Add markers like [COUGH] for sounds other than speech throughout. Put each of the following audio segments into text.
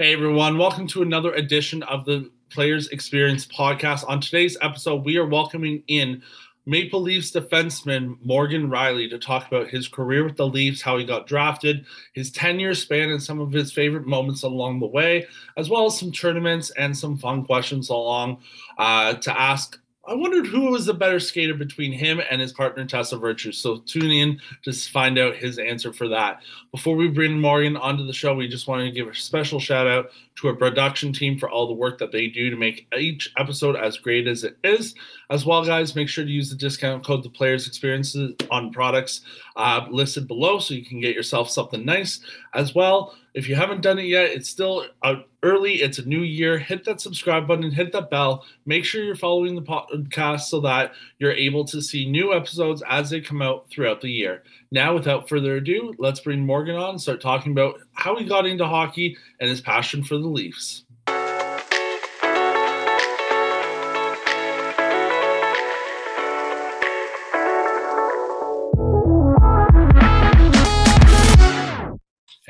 Hey everyone, welcome to another edition of the Players Experience podcast. On today's episode, we are welcoming in Maple Leafs defenseman Morgan Rielly to talk about his career with the Leafs, how he got drafted, his 10 year span, and some of his favorite moments along the way, as well as some tournaments and some fun questions along uh, to ask I wondered who was the better skater between him and his partner Tessa Virtue. So tune in to find out his answer for that. Before we bring Morgan onto the show, we just want to give a special shout out to our production team for all the work that they do to make each episode as great as it is. As well, guys, make sure to use the discount code the players experiences on products uh, listed below so you can get yourself something nice as well. If you haven't done it yet, it's still early. It's a new year. Hit that subscribe button, hit that bell. Make sure you're following the podcast so that you're able to see new episodes as they come out throughout the year. Now, without further ado, let's bring Morgan on and start talking about how he got into hockey and his passion for the Leafs.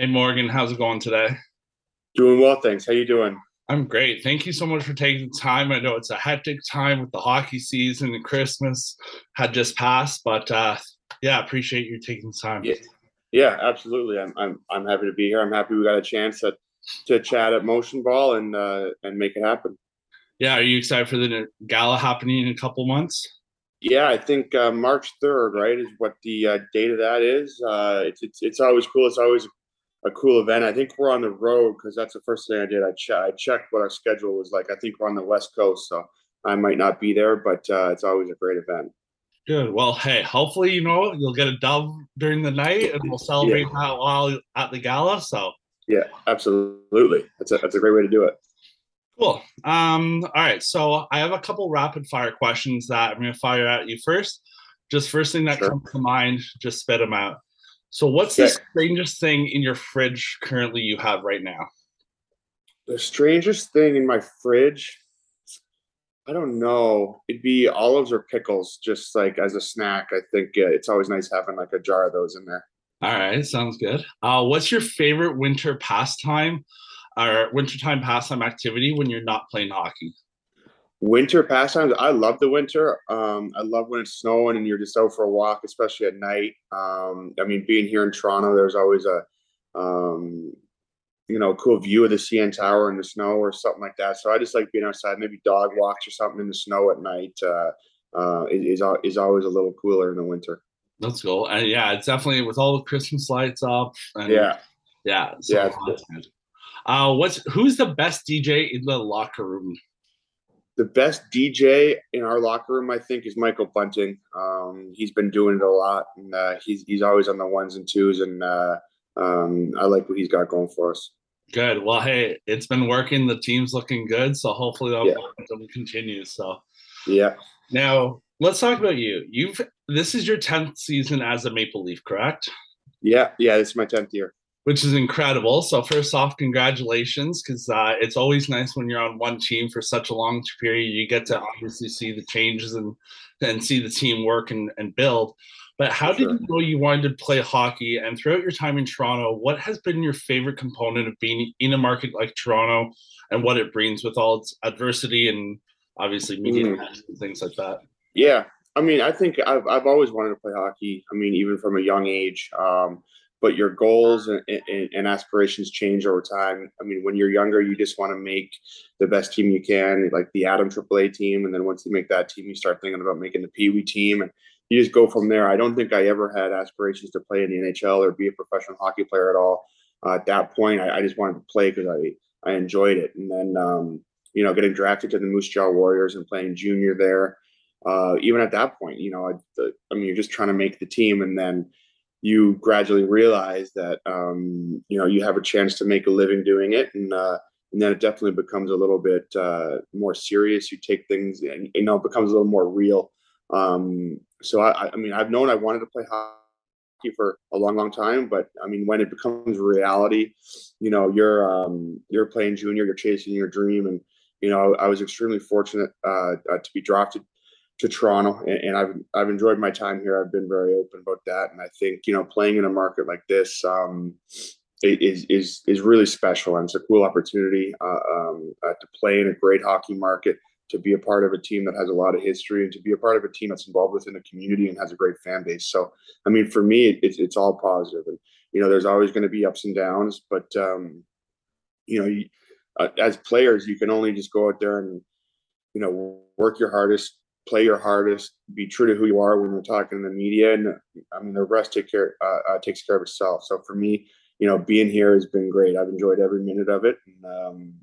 Hey Morgan, how's it going today? Doing well, thanks. How you doing? I'm great. Thank you so much for taking the time. I know it's a hectic time with the hockey season and Christmas had just passed, but uh, yeah, I appreciate you taking the time. Yeah, yeah, absolutely. I'm I'm I'm happy to be here. I'm happy we got a chance to to chat at Motion Ball and uh, and make it happen. Yeah, are you excited for the gala happening in a couple months? Yeah, I think uh, March third, right, is what the uh, date of that is. Uh, it's, it's it's always cool. It's always a cool event. I think we're on the road because that's the first thing I did. I, ch- I checked what our schedule was like. I think we're on the West Coast, so I might not be there, but uh, it's always a great event. Good. Well, hey, hopefully, you know, you'll get a dub during the night and we'll celebrate yeah. that while at the gala. So, yeah, absolutely. That's a, that's a great way to do it. Cool. Um, all right. So, I have a couple rapid fire questions that I'm going to fire at you first. Just first thing that sure. comes to mind, just spit them out. So, what's the strangest thing in your fridge currently you have right now? The strangest thing in my fridge, I don't know. It'd be olives or pickles, just like as a snack. I think uh, it's always nice having like a jar of those in there. All right, sounds good. Uh, what's your favorite winter pastime or wintertime pastime activity when you're not playing hockey? Winter pastimes i love the winter um, i love when it's snowing and you're just out for a walk especially at night um, i mean being here in toronto there's always a um, you know cool view of the cn tower in the snow or something like that so i just like being outside maybe dog walks or something in the snow at night uh, uh, is, is always a little cooler in the winter. That's cool and yeah it's definitely with all the christmas lights up and yeah. Yeah so yeah uh, what's who's the best dj in the locker room the best DJ in our locker room, I think, is Michael Bunting. Um, he's been doing it a lot, and uh, he's he's always on the ones and twos, and uh, um, I like what he's got going for us. Good. Well, hey, it's been working. The team's looking good, so hopefully that yeah. continues. So, yeah. Now let's talk about you. You've this is your tenth season as a Maple Leaf, correct? Yeah, yeah. This is my tenth year which is incredible. So first off, congratulations, because uh, it's always nice when you're on one team for such a long period. You get to obviously see the changes and and see the team work and, and build. But how sure. did you know you wanted to play hockey? And throughout your time in Toronto, what has been your favorite component of being in a market like Toronto and what it brings with all its adversity and obviously media mm. and things like that? Yeah. I mean, I think I've, I've always wanted to play hockey. I mean, even from a young age. Um, but your goals and, and, and, aspirations change over time. I mean, when you're younger, you just want to make the best team you can, like the Atom AAA team. And then once you make that team, you start thinking about making the Pee Wee team. And you just go from there. I don't think I ever had aspirations to play in the NHL or be a professional hockey player at all. Uh, at that point, I, I, just wanted to play because I, I enjoyed it. And then, um, you know, getting drafted to the Moose Jaw Warriors and playing junior there. Uh, even at that point, you know, I, I mean, you're just trying to make the team. And then, you gradually realize that um, you know you have a chance to make a living doing it, and uh, and then it definitely becomes a little bit uh, more serious. You take things, and you know, it becomes a little more real. Um, so I, I mean, I've known I wanted to play hockey for a long, long time, but I mean, when it becomes reality, you know, you're um, you're playing junior, you're chasing your dream, and you know, I was extremely fortunate uh, uh to be drafted to Toronto, and, and, I've I've enjoyed my time here. I've been very open about that, and I think you know playing in a market like this, um, is is is really special, and it's a cool opportunity uh, um, uh, to play in a great hockey market, to be a part of a team that has a lot of history, and to be a part of a team that's involved within the community and has a great fan base. So, I mean, for me, it's it's all positive, and you know, there's always going to be ups and downs, but um, you know, you, uh, as players, you can only just go out there and you know work your hardest, play your hardest, be true to who you are when we're talking in the media, and I mean, the rest take care uh, uh, takes care of itself. So for me you know, being here has been great. I've enjoyed every minute of it. And, um,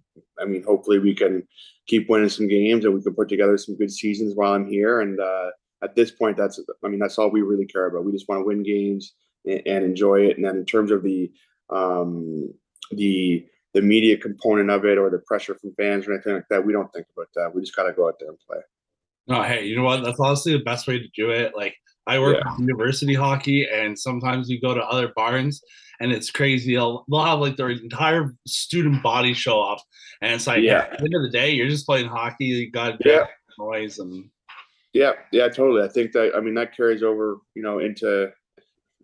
I mean, hopefully we can keep winning some games and we can put together some good seasons while I'm here. And uh, at this point, that's I mean, that's all we really care about. We just want to win games and, and enjoy it. And then in terms of the um, the the media component of it or the pressure from fans or anything like that, we don't think about that. We just got to go out there and play. No, hey, you know what? That's honestly the best way to do it. Like I work yeah. university hockey, and sometimes you go to other barns, and it's crazy. They'll, they'll have like their entire student body show up, and it's like, yeah. At the end of the day, you're just playing hockey. You got yeah. noise and. Yeah, yeah, totally. I think that I mean that carries over, you know, into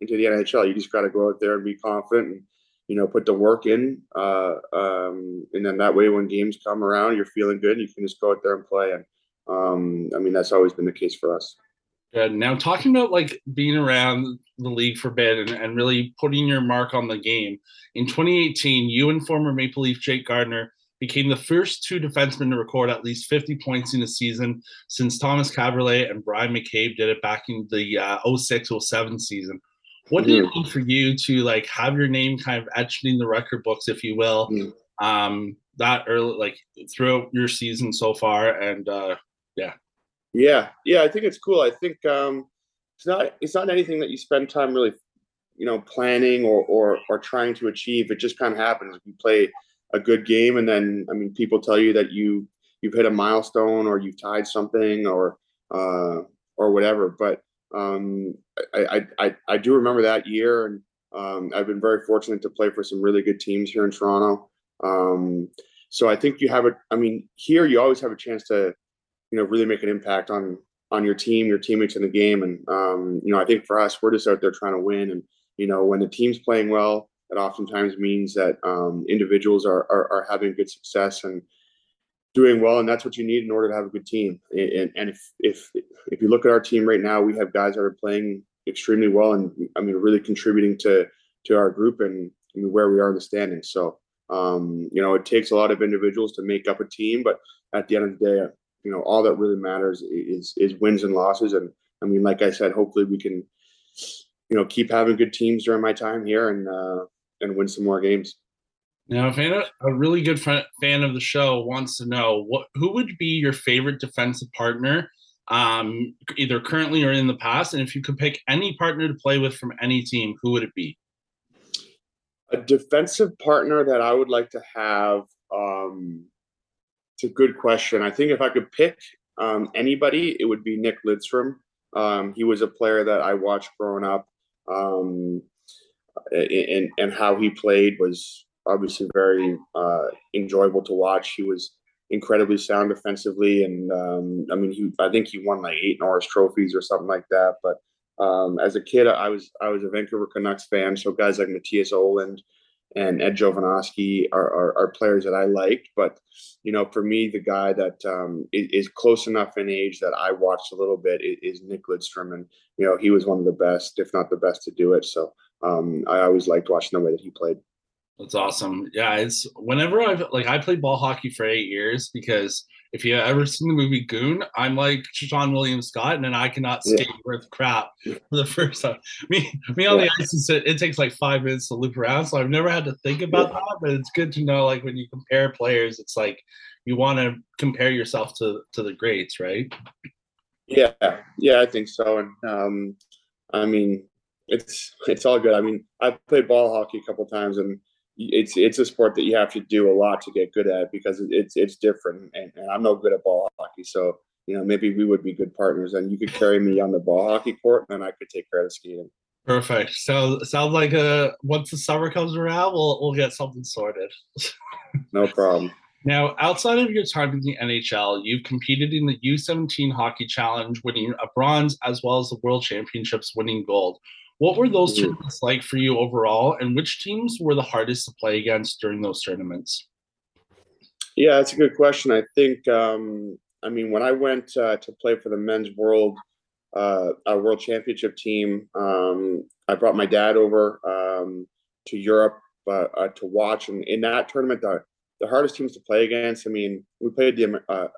into the NHL. You just got to go out there and be confident and you know put the work in, uh, um, and then that way when games come around, you're feeling good. You can just go out there and play. And um, I mean that's always been the case for us. Good. Now, talking about like being around the league for bid and, and really putting your mark on the game, in 2018, you and former Maple Leaf Jake Gardiner became the first two defensemen to record at least 50 points in a season since Thomas Kaberle and Bryan McCabe did it back in the uh, 06 07 season. What did mm-hmm. it mean for you to like have your name kind of etched in the record books, if you will, mm-hmm. um, that early, like throughout your season so far? And uh, yeah. Yeah, yeah, I think it's cool. I think um, it's not it's not anything that you spend time really, you know, planning or or or trying to achieve. It just kind of happens. You play a good game, and then I mean, people tell you that you you've hit a milestone or you've tied something or uh, or whatever. But um, I, I I I do remember that year, and um, I've been very fortunate to play for some really good teams here in Toronto. Um, so I think you have it. I mean, here you always have a chance to you know really make an impact on on your team, your teammates in the game. And um, you know, I think for us, we're just out there trying to win. And you know, when the team's playing well, it oftentimes means that um, individuals are, are, are having good success and doing well, and that's what you need in order to have a good team. And, and if if if you look at our team right now, we have guys that are playing extremely well, and I mean, really contributing to to our group and where we are in the standings. So. Um, you know, it takes a lot of individuals to make up a team, but at the end of the day, you know all that really matters is is wins and losses. And i mean like i said hopefully we can you know keep having good teams during my time here and uh and win some more games. Now if a, a really good fan of the show wants to know what who would be your favorite defensive partner um either currently or in the past? And if you could pick any partner to play with from any team who would it be? A defensive partner that i would like to have um it's a good question. I think if I could pick um, anybody, it would be Nick Lidstrom. Um, he was a player that I watched growing up, um, and and how he played was obviously very uh, enjoyable to watch. He was incredibly sound defensively, and um, I mean, he I think he won like eight Norris trophies or something like that. But um, as a kid, I was I was a Vancouver Canucks fan, so guys like Mattias Ohlund and Ed Jovanovski are, are, are, players that I liked. But, you know, for me, the guy that um, is, close enough in age that I watched a little bit is, Nick Lidstrom. And, you know, he was one of the best, if not the best, to do it. So um, I always liked watching the way that he played. That's awesome. Yeah, it's whenever I've like I played ball hockey for eight years because if you ever seen the movie Goon, I'm like Seann William Scott, and then I cannot skate yeah. worth crap for the first time. [LAUGHS] Me, me on yeah. the ice, it, it takes like five minutes to loop around, so I've never had to think about yeah. that. But it's good to know, like when you compare players, it's like you want to compare yourself to to the greats, right? Yeah, yeah, I think so. And um, I mean, it's it's all good. I mean, I've played ball hockey a couple times, and it's it's a sport that you have to do a lot to get good at because it's it's different and, and, I'm no good at ball hockey so you know maybe we would be good partners and you could carry me on the ball hockey court and then I could take care of the skating. Perfect. So sounds like uh once the summer comes around we'll we'll get something sorted. no problem. [LAUGHS] Now, outside of your time in the NHL, you've competed in the U17 Hockey Challenge, winning a bronze, as well as the World Championships, winning gold. What were those Mhm. tournaments like for you overall, and which teams were the hardest to play against during those tournaments? Yeah, that's a good question. I think, um, I mean, when I went uh, to play for the men's world, uh, world championship team, um, I brought my dad over um, to Europe uh, uh, to watch, and in that tournament, the, the hardest teams to play against. I mean, we played the uh,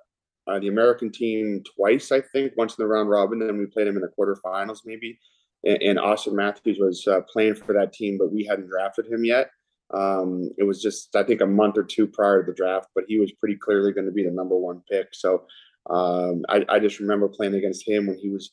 uh, the American team twice, I think, once in the round robin, and then we played them in the quarterfinals, maybe. And, and Auston Matthews was uh, playing for that team, but we hadn't drafted him yet. Um, it was just, I think, a month or two prior to the draft, but he was pretty clearly going to be the number one pick. So um, I, I, just remember playing against him when he was,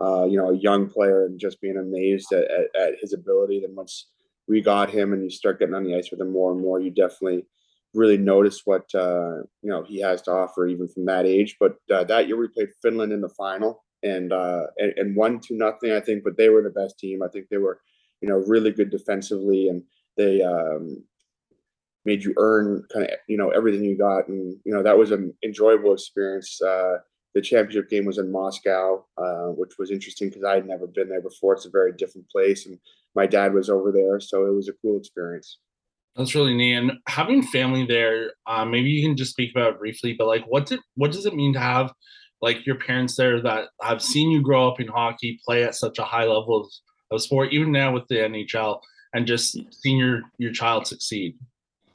uh, you know, a young player and just being amazed at, at, at, his ability. Then once we got him and you start getting on the ice with him more and more, you definitely really notice what uh, you know he has to offer even from that age. But uh, that year we played Finland in the final and uh, and, won two nothing, I think. But they were the best team. I think they were, you know, really good defensively and they um, made you earn kind of you know everything you got, and you know that was an enjoyable experience. Uh, the championship game was in Moscow, uh, which was interesting because I had never been there before. It's a very different place, and my dad was over there, so it was a cool experience. That's really neat. And having family there, uh, maybe you can just speak about briefly. But like, what's it? what does it mean to have like your parents there that have seen you grow up in hockey, play at such a high level of, of sport, even now with the NHL? and just seeing your your child succeed.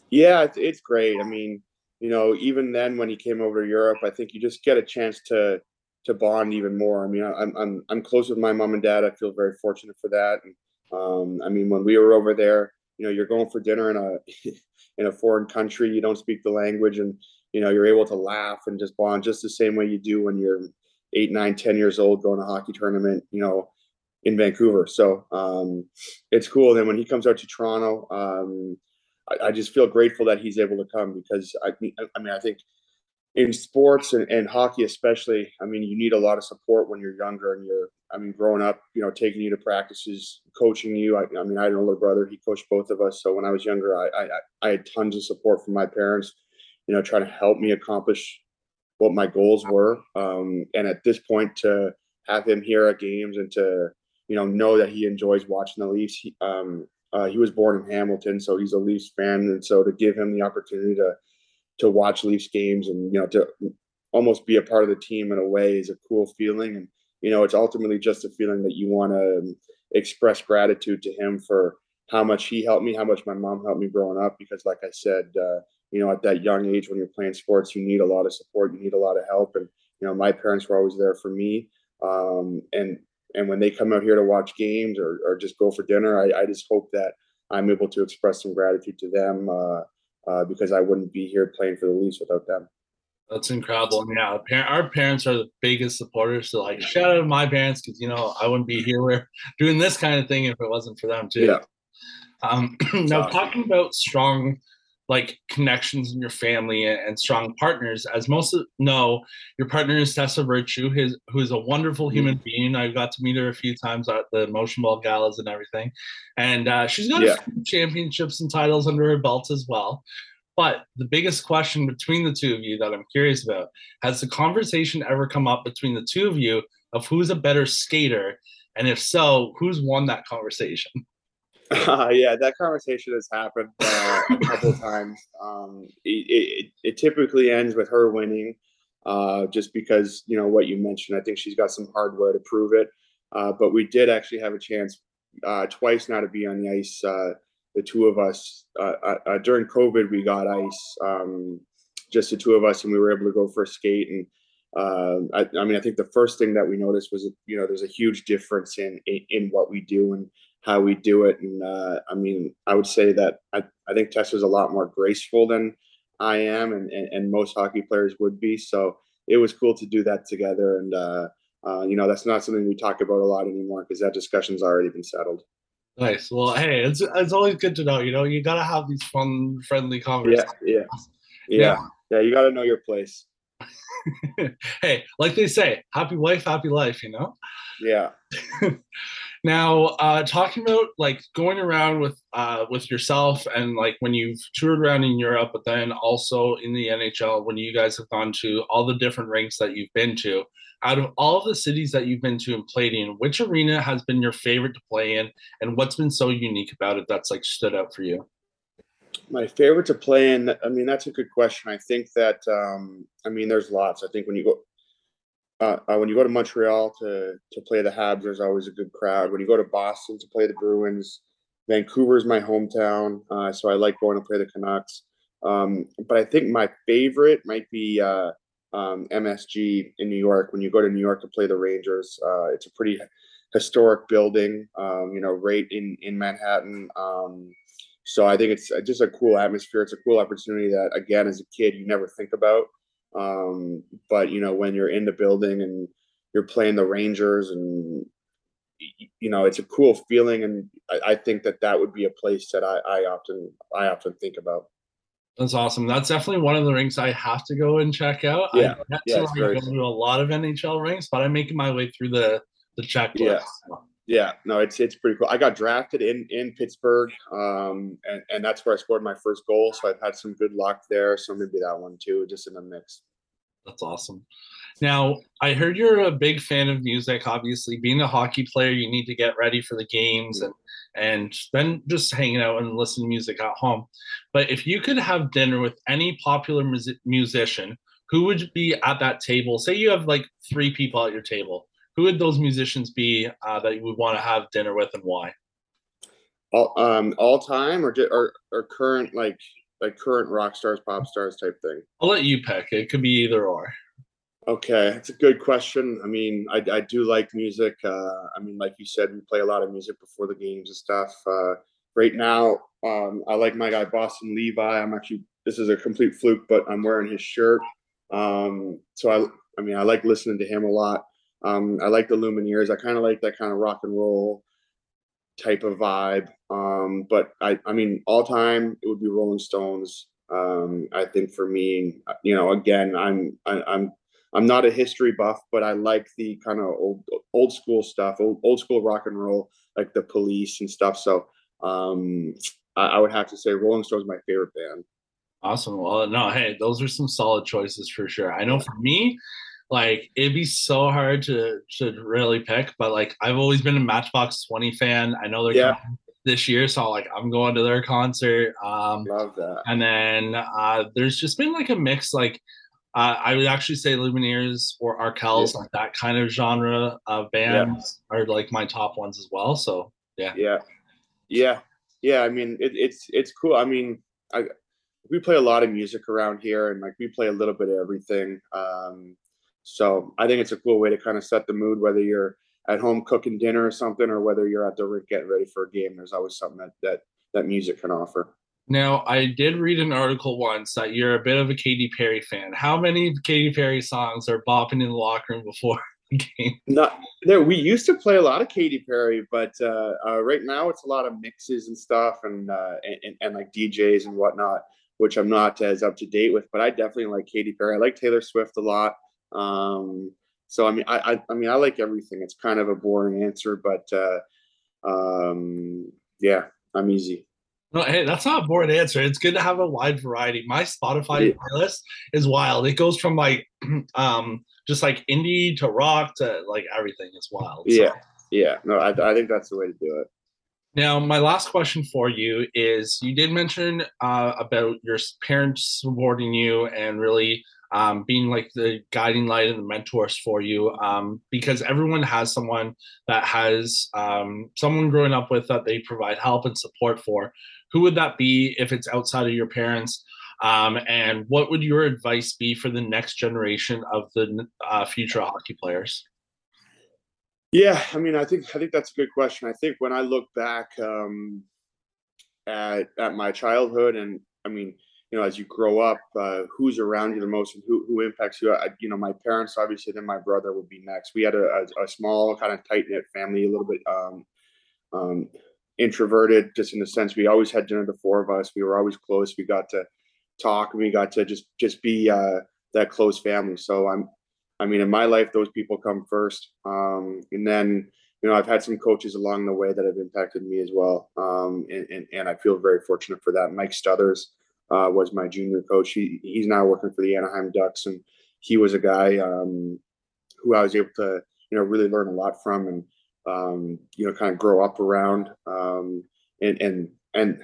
Yeah, it's, it's great. I mean, you know, even then when he came over to Europe, I think you just get a chance to to bond even more. I mean, I'm I'm I'm close with my mom and dad. I feel very fortunate for that. And um, I mean, when we were over there, you know, you're going for dinner in a [LAUGHS] in a foreign country, you don't speak the language, and you know, you're able to laugh and just bond just the same way you do when you're eight, nine, ten years old going to hockey tournament. You know, in Vancouver. So um, it's cool. And then when he comes out to Toronto, um, I, I, just feel grateful that he's able to come because I, I mean, I think in sports and, and, hockey especially, I mean, you need a lot of support when you're younger and you're, I mean, growing up, you know, taking you to practices, coaching you. I, I mean, I had an older brother; he coached both of us. So when I was younger, I, I, I had tons of support from my parents, you know, trying to help me accomplish what my goals were. Um, and at this point, to have him here at games and to you know, know that he enjoys watching the Leafs. He, um, uh, he was born in Hamilton, so he's a Leafs fan, and so to give him the opportunity to to watch Leafs games and you know to almost be a part of the team in a way is a cool feeling, and you know it's ultimately just a feeling that you want to um, express gratitude to him for how much he helped me, how much my mom helped me growing up. Because, like I said, uh, you know, at that young age when you're playing sports, you need a lot of support, you need a lot of help, and you know, my parents were always there for me. Um, and and when they come out here to watch games or, or just go for dinner, I, I just hope that I'm able to express some gratitude to them uh, uh, because I wouldn't be here playing for the Leafs without them. That's incredible. And yeah, our parents are the biggest supporters. So like, shout out to my parents because you know I wouldn't be here [LAUGHS] doing this kind of thing if it wasn't for them too. Yeah. Um, [CLEARS THROAT] now talking about strong like connections in your family and, strong partners. As most know, your partner is Tessa Virtue, his, who is a wonderful mm-hmm. human being. I got to meet her a few times at the Motion Ball galas and everything. And uh, she's got yeah. championships and titles under her belt as well. But the biggest question between the two of you that I'm curious about has the conversation ever come up between the two of you of who's a better skater? And if so, who's won that conversation? [LAUGHS] Uh, yeah, that conversation has happened uh, a couple [LAUGHS] times. Um, it, it, it, typically ends with her winning, uh, just because you know what you mentioned. I think she's got some hardware to prove it. Uh, but we did actually have a chance uh, twice now to be on the ice. Uh, the two of us during COVID, we got ice, um, just the two of us, and we were able to go for a skate. And I, I, mean, I think the first thing that we noticed was, you know, there's a huge difference in, in, in what we do and how we do it. And uh, I mean, I would say that I, I think Tessa's a lot more graceful than I am, and, and, and, most hockey players would be. So it was cool to do that together. And, uh, uh, you know, that's not something we talk about a lot anymore because that discussion's already been settled. Nice. Well, hey, it's it's always good to know. You know, you got to have these fun, friendly conversations. Yeah, yeah, yeah. Yeah, yeah you got to know your place. [LAUGHS] hey, like they say, happy wife, happy life. You know. Yeah. [LAUGHS] Now, uh, talking about like going around with uh, with yourself and like when you've toured around in Europe, but then also in the NHL when you guys have gone to all the different rinks that you've been to, out of all of the cities that you've been to and played in, which arena has been your favorite to play in, and what's been so unique about it that's like stood out for you? My favorite to play in. I mean, that's a good question. I think that. Um, I mean, there's lots. I think when you go. Uh, uh, when you go to Montreal to to play the Habs, there's always a good crowd. When you go to Boston to play the Bruins, Vancouver's my hometown, uh, so I like going to play the Canucks. Um, but I think my favorite might be uh, um, MSG in New York. When you go to New York to play the Rangers, uh, it's a pretty historic building, um, you know, right in in Manhattan. Um, so I think it's just a cool atmosphere. It's a cool opportunity that, again, as a kid, you never think about. Um, but you know, when you're in the building and you're playing the Rangers, and you know, it's a cool feeling, and I, I think that that would be a place that I, I often I often think about. That's awesome. That's definitely one of the rings I have to go and check out. Yeah, I yeah, to it's like go to a lot of NHL rings, but I'm making my way through the the checklist. Yeah. Yeah, no, it's it's pretty cool. I got drafted in in Pittsburgh, um, and and that's where I scored my first goal. So I've had some good luck there. So maybe that one too, just in the mix. That's awesome. Now, I heard you're a big fan of music. Obviously, being a hockey player, you need to get ready for the games and and then just hanging out and listening to music at home. But if you could have dinner with any popular music- musician, who would be at that table? Say you have like three people at your table. Who would those musicians be uh, that you would want to have dinner with, and why? All um all time or or or current like like current rock stars, pop stars type thing. I'll let you pick. It could be either or. Okay, it's a good question. I mean, I, I do like music. Uh, I mean, like you said, we play a lot of music before the games and stuff. Uh, right now, um, I like my guy Boston Levi. I'm actually this is a complete fluke, but I'm wearing his shirt. Um, so I, I mean, I like listening to him a lot. Um, I like the Lumineers. I kind of like that kind of rock and roll type of vibe. Um, but I, I mean, all time it would be Rolling Stones. Um, I think for me, you know, again, I'm, I, I'm, I'm not a history buff, but I like the kind of old, old school stuff, old, old school rock and roll, like the Police and stuff. So um, I, I would have to say Rolling Stones is my favorite band. Awesome. Well, no, hey, those are some solid choices for sure. I know for me, like it'd be so hard to to really pick, but like I've always been a Matchbox Twenty fan. I know they're Yeah. this year, so like I'm going to their concert. Um, Love that. and then uh, there's just been like a mix. Like uh, I would actually say Lumineers or Arkells, Yeah. like that kind of genre of bands, are like my top ones as well. So yeah, Yeah, yeah, yeah. I mean, it, it's it's cool. I mean, I we play a lot of music around here, and like we play a little bit of everything. Um, so I think it's a cool way to kind of set the mood, whether you're at home cooking dinner or something, or whether you're at the rink getting ready for a game. There's always something that that that music can offer. Now, I did read an article once that you're a bit of a Katy Perry fan. How many Katy Perry songs are bopping in the locker room before [LAUGHS] the game? Not there. We used to play a lot of Katy Perry, but uh, uh, right now it's a lot of mixes and stuff, and, uh, and and and like DJs and whatnot, which I'm not as up to date with. But I definitely like Katy Perry. I like Taylor Swift a lot. Um, so I mean, I, I I mean, I like everything. It's kind of a boring answer, but uh, um, yeah, I'm easy. No, hey, that's not a boring answer. It's good to have a wide variety. My Spotify Yeah. playlist is wild. It goes from like [CLEARS THROAT] um just like indie to rock to like everything. It's wild. So- Yeah, yeah. No, I I think that's the way to do it. Now, my last question for you is: You did mention uh, about your parents supporting you and really um, being like the guiding light and the mentors for you, um, because everyone has someone that has um, someone growing up with that they provide help and support for. Who would that be if it's outside of your parents? Um, and what would your advice be for the next generation of the uh, future hockey players? Yeah, I mean, I think I think that's a good question. I think when I look back um, at at my childhood, and I mean, you know, as you grow up, uh, who's around you the most, and who who impacts you? I, you know, my parents, obviously, then my brother would be next. We had a, a, a small, kind of tight knit family, a little bit um, um, introverted, just in the sense we always had dinner, the four of us. We were always close. We got to talk, we got to just just be uh, that close family. So I'm I mean, in my life, those people come first. Um, and then, you know, I've had some coaches along the way that have impacted me as well. Um, and, and, and I feel very fortunate for that. Mike Stothers uh, was my junior coach. He, he's now working for the Anaheim Ducks. And he was a guy um, who I was able to you know really learn a lot from and um, you know kind of grow up around. Um, and and and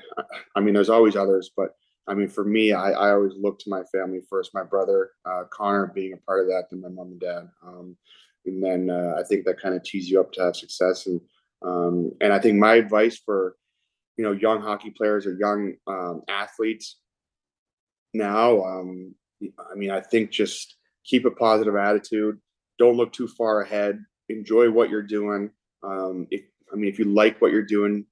I mean, there's always others, but I mean, for me, I, I always look to my family first. My brother uh, Connor being a part of that, then my mom and dad, um, and then uh, I think that kind of tees you up to have success. And um, and I think my advice for you know young hockey players or young um, athletes now, um, I mean, I think just keep a positive attitude. Don't look too far ahead. Enjoy what you're doing. Um, if I mean, if you like what you're doing,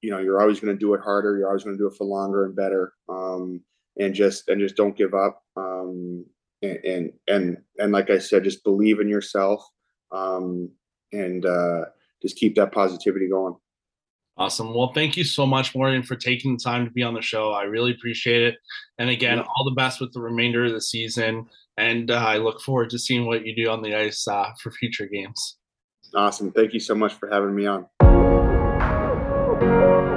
you know you're always going to do it harder you're always going to do it for longer and better um, and just and just don't give up um, and, and and and like i said just believe in yourself um, and uh, just keep that positivity going. Awesome. Well thank you so much morgan for taking the time to be on the show. I really appreciate it. And again yeah. all the best with the remainder of the season and uh, i look forward to seeing what you do on the ice uh, for future games. Awesome. Thank you so much for having me on Thank you.